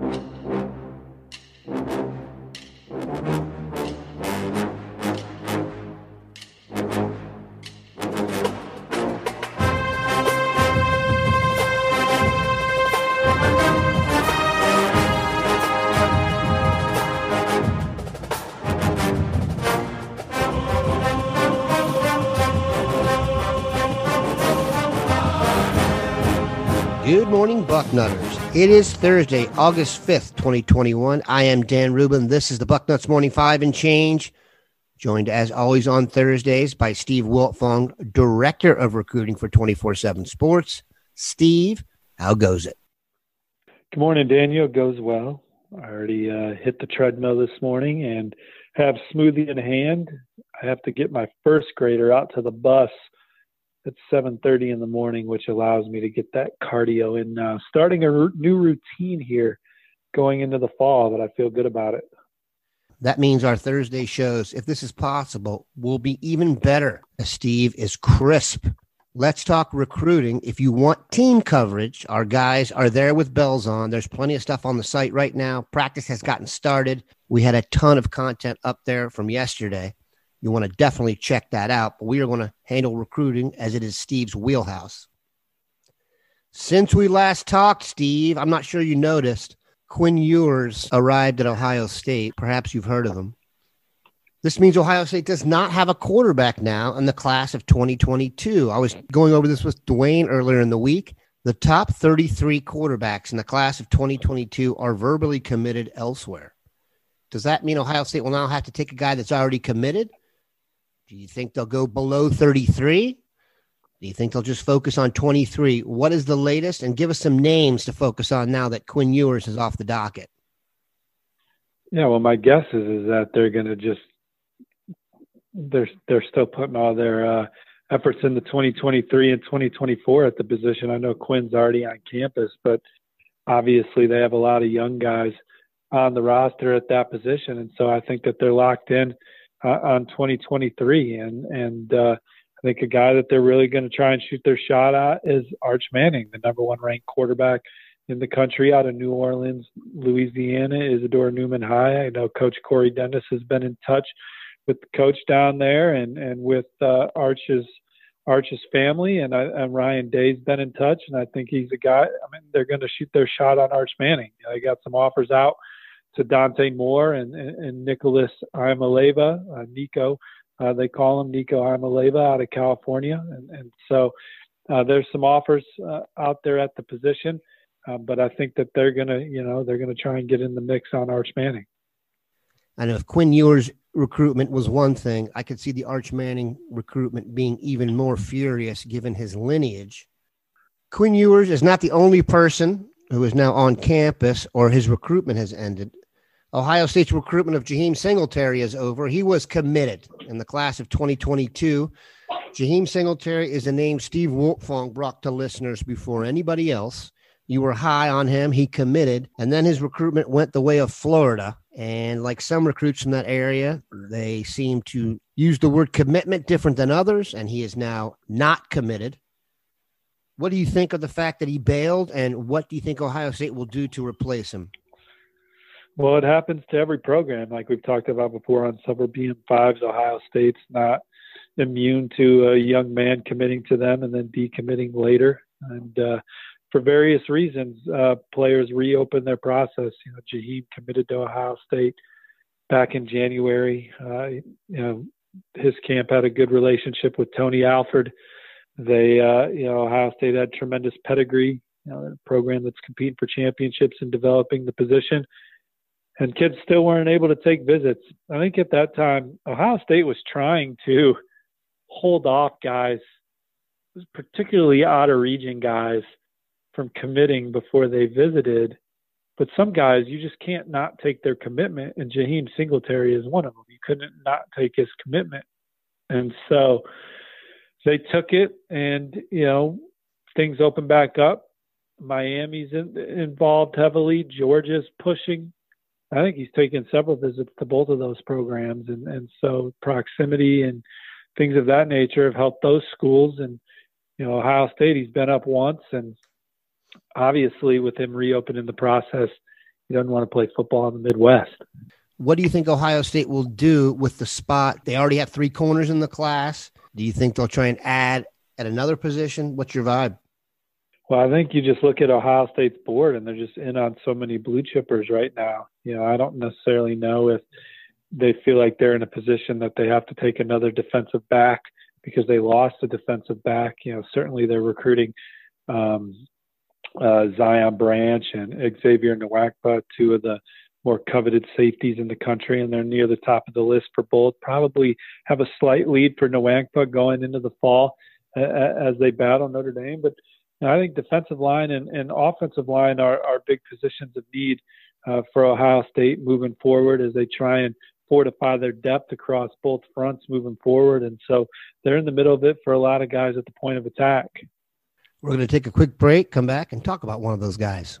you Good morning, Bucknutters. It is Thursday, August 5th, 2021. I am Dan Rubin. This is the Bucknuts Morning Five and Change, joined as always on Thursdays by Steve Wiltfong, Director of Recruiting for 24 7 Sports. Steve, how goes it? Good morning, Daniel. It goes well. I already uh, hit the treadmill this morning and have smoothie in hand. I have to get my first grader out to the bus at 7:30 in the morning, which allows me to get that cardio in now. Starting a r- new routine here, going into the fall, but I feel good about it. That means our Thursday shows, if this is possible, will be even better. Steve is crisp. Let's talk recruiting. If you want team coverage, our guys are there with bells on. There's plenty of stuff on the site right now. Practice has gotten started. We had a ton of content up there from yesterday you want to definitely check that out. But we are going to handle recruiting as it is Steve's wheelhouse. Since we last talked, Steve, I'm not sure you noticed, Quinn Ewers arrived at Ohio State. Perhaps you've heard of him. This means Ohio State does not have a quarterback now in the class of 2022. I was going over this with Dwayne earlier in the week. The top 33 quarterbacks in the class of 2022 are verbally committed elsewhere. Does that mean Ohio State will now have to take a guy that's already committed? Do you think they'll go below 33? Do you think they'll just focus on 23? What is the latest? And give us some names to focus on now that Quinn Ewers is off the docket. Yeah, well, my guess is is that they're going to just they're they're still putting all their uh, efforts into 2023 and 2024 at the position. I know Quinn's already on campus, but obviously they have a lot of young guys on the roster at that position, and so I think that they're locked in uh, on 2023. And and uh, I think a guy that they're really going to try and shoot their shot at is Arch Manning, the number one ranked quarterback in the country out of New Orleans, Louisiana, Isidore Newman High. I know Coach Corey Dennis has been in touch with the coach down there and and with uh, Arch's Arch's family, and, I, and Ryan Day's been in touch, and I think he's a guy. I mean, they're going to shoot their shot on Arch Manning. You know, they got some offers out to Dante Moore and, and, and Nicholas Iamaleava, uh, Nico. Uh, they call him Nico Iamaleava out of California. And, and so uh, there's some offers uh, out there at the position, uh, but I think that they're going to, you know, they're going to try and get in the mix on Arch Manning. Know if Quinn Ewers recruitment was one thing, I could see the Arch Manning recruitment being even more furious given his lineage. Quinn Ewers is not the only person who is now on campus or his recruitment has ended. Ohio State's recruitment of Jaheim Singletary is over. He was committed in the class of 2022. Jaheim Singletary is a name Steve Wiltfong brought to listeners before anybody else. You were high on him. He committed, and then his recruitment went the way of Florida. And like some recruits from that area, they seem to use the word commitment different than others, and he is now not committed. What do you think of the fact that he bailed, and what do you think Ohio State will do to replace him? Well, it happens to every program, like we've talked about before on Summer BM5s. Ohio State's not immune to a young man committing to them and then decommitting later. And uh, for various reasons, uh, players reopen their process. You know, Jaheim committed to Ohio State back in January. Uh, you know, his camp had a good relationship with Tony Alford. They, uh, you know, Ohio State had tremendous pedigree. You know, a program that's competing for championships and developing the position and kids still weren't able to take visits. I think at that time, Ohio State was trying to hold off guys, particularly out of region guys, from committing before they visited. But some guys, you just can't not take their commitment, and Jaheim Singletary is one of them. You couldn't not take his commitment, and so they took it, and you know things opened back up. Miami's in, involved heavily. Georgia's pushing I think he's taken several visits to both of those programs, and and so proximity and things of that nature have helped those schools. And you know, Ohio State, he's been up once, and obviously with him reopening the process, he doesn't want to play football in the Midwest. What do you think Ohio State will do with the spot? They already have three corners in the class. Do you think they'll try and add at another position? What's your vibe? Well, I think you just look at Ohio State's board and they're just in on so many blue chippers right now. You know, I don't necessarily know if they feel like they're in a position that they have to take another defensive back because they lost a defensive back. You know, certainly they're recruiting um, uh, Zion Branch and Xavier Nwankpa, two of the more coveted safeties in the country, and they're near the top of the list for both. Probably have a slight lead for Nwankpa going into the fall uh, as they battle Notre Dame. But I think defensive line and, and offensive line are, are big positions of need uh, for Ohio State moving forward as they try and fortify their depth across both fronts moving forward. And so they're in the middle of it for a lot of guys at the point of attack. We're going to take a quick break, come back, and talk about one of those guys.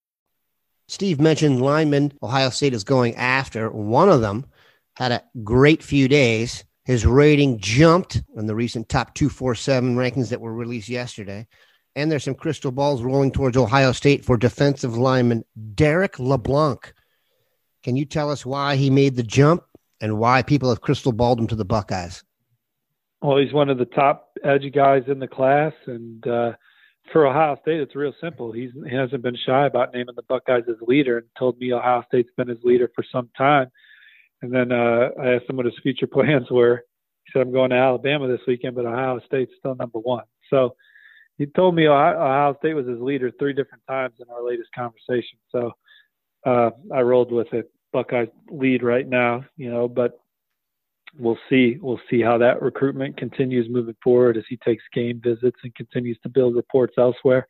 Steve mentioned linemen Ohio State is going after. One of them had a great few days. His rating jumped in the recent top 247 rankings that were released yesterday. And there's some crystal balls rolling towards Ohio State for defensive lineman Derek LeBlanc. Can you tell us why he made the jump and why people have crystal balled him to the Buckeyes? Well, he's one of the top edge guys in the class, and uh, for Ohio State, it's real simple. He's, he hasn't been shy about naming the Buckeyes as leader and told me Ohio State's been his leader for some time. And then uh, I asked him what his future plans were. He said, I'm going to Alabama this weekend, but Ohio State's still number one. So he told me Ohio, Ohio State was his leader three different times in our latest conversation. So uh, I rolled with it. Buckeyes lead right now, you know, but we'll see we'll see how that recruitment continues moving forward as he takes game visits and continues to build reports elsewhere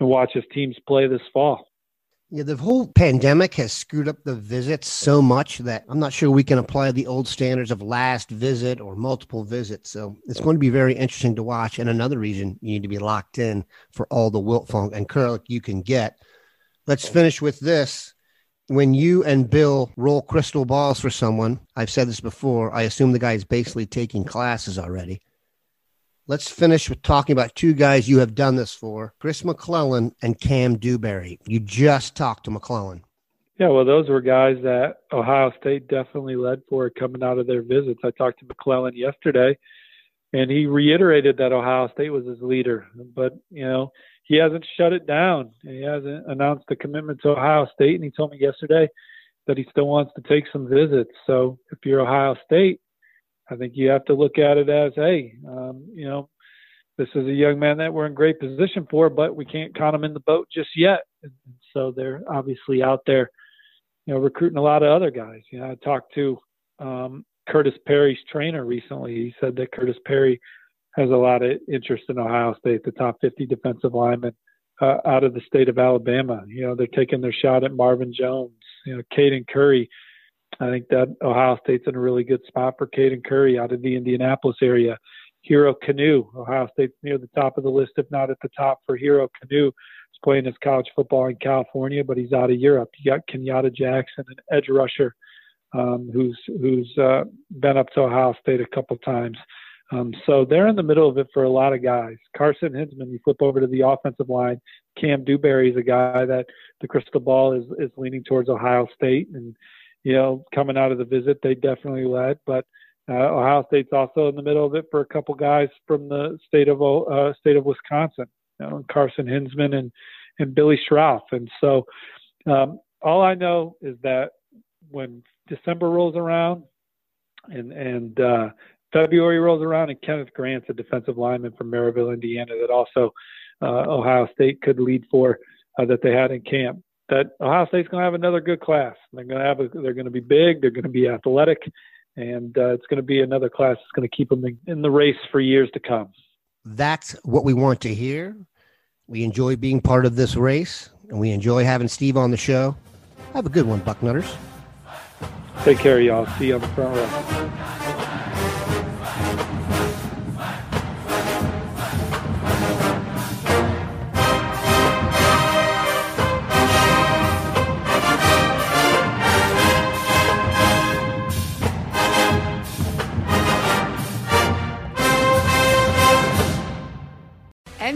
and watch his teams play this fall. Yeah, the whole pandemic has screwed up the visits so much that I'm not sure we can apply the old standards of last visit or multiple visits. So it's going to be very interesting to watch. And another reason you need to be locked in for all the Wiltfong and Kurelic you can get. Let's finish with this when you and Bill roll crystal balls for someone, I've said this before, I assume the guy is basically taking classes already. Let's finish with talking about two guys you have done this for Chris McClellan and Cam Dewberry. You just talked to McClellan. Yeah, well, those were guys that Ohio State definitely led for coming out of their visits. I talked to McClellan yesterday, and he reiterated that Ohio State was his leader. But, you know, he hasn't shut it down. He hasn't announced a commitment to Ohio State, and he told me yesterday that he still wants to take some visits. So if you're Ohio State, I think you have to look at it as, hey, um, you know, this is a young man that we're in great position for, but we can't count him in the boat just yet. And so they're obviously out there, you know, recruiting a lot of other guys. You know, I talked to um, Curtis Perry's trainer recently. He said that Curtis Perry has a lot of interest in Ohio State, the top 50 defensive linemen uh, out of the state of Alabama. You know, they're taking their shot at Marvin Jones, you know, Caden Curry. I think that Ohio State's in a really good spot for Caden Curry out of the Indianapolis area. Hero Kanu, Ohio State's near the top of the list, if not at the top for Hero Kanu. He's playing his college football in California, but he's out of Europe. You got Kenyatta Jackson, an edge rusher, um, who's who's uh, been up to Ohio State a couple times. Um, so they're in the middle of it for a lot of guys. Carson Hinzman, you flip over to the offensive line. Cam Dewberry is a guy that the crystal ball is is leaning towards Ohio State, and you know, coming out of the visit, they definitely led. But uh, Ohio State's also in the middle of it for a couple guys from the state of uh, state of Wisconsin, you know, Carson Hinzman and and Billy Schrauth. And so, um, all I know is that when December rolls around, and and uh, February rolls around, and Kenneth Grant's a defensive lineman from Merrillville, Indiana, that also uh, Ohio State could lead for uh, that they had in camp. That Ohio State's going to have another good class. They're going to have a, they're going to be big. They're going to be athletic, and uh, it's going to be another class that's going to keep them in, in the race for years to come. That's what we want to hear. We enjoy being part of this race, and we enjoy having Steve on the show. Have a good one, Bucknutters. Take care, y'all. See you on the front row.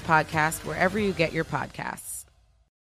podcast wherever you get your podcasts.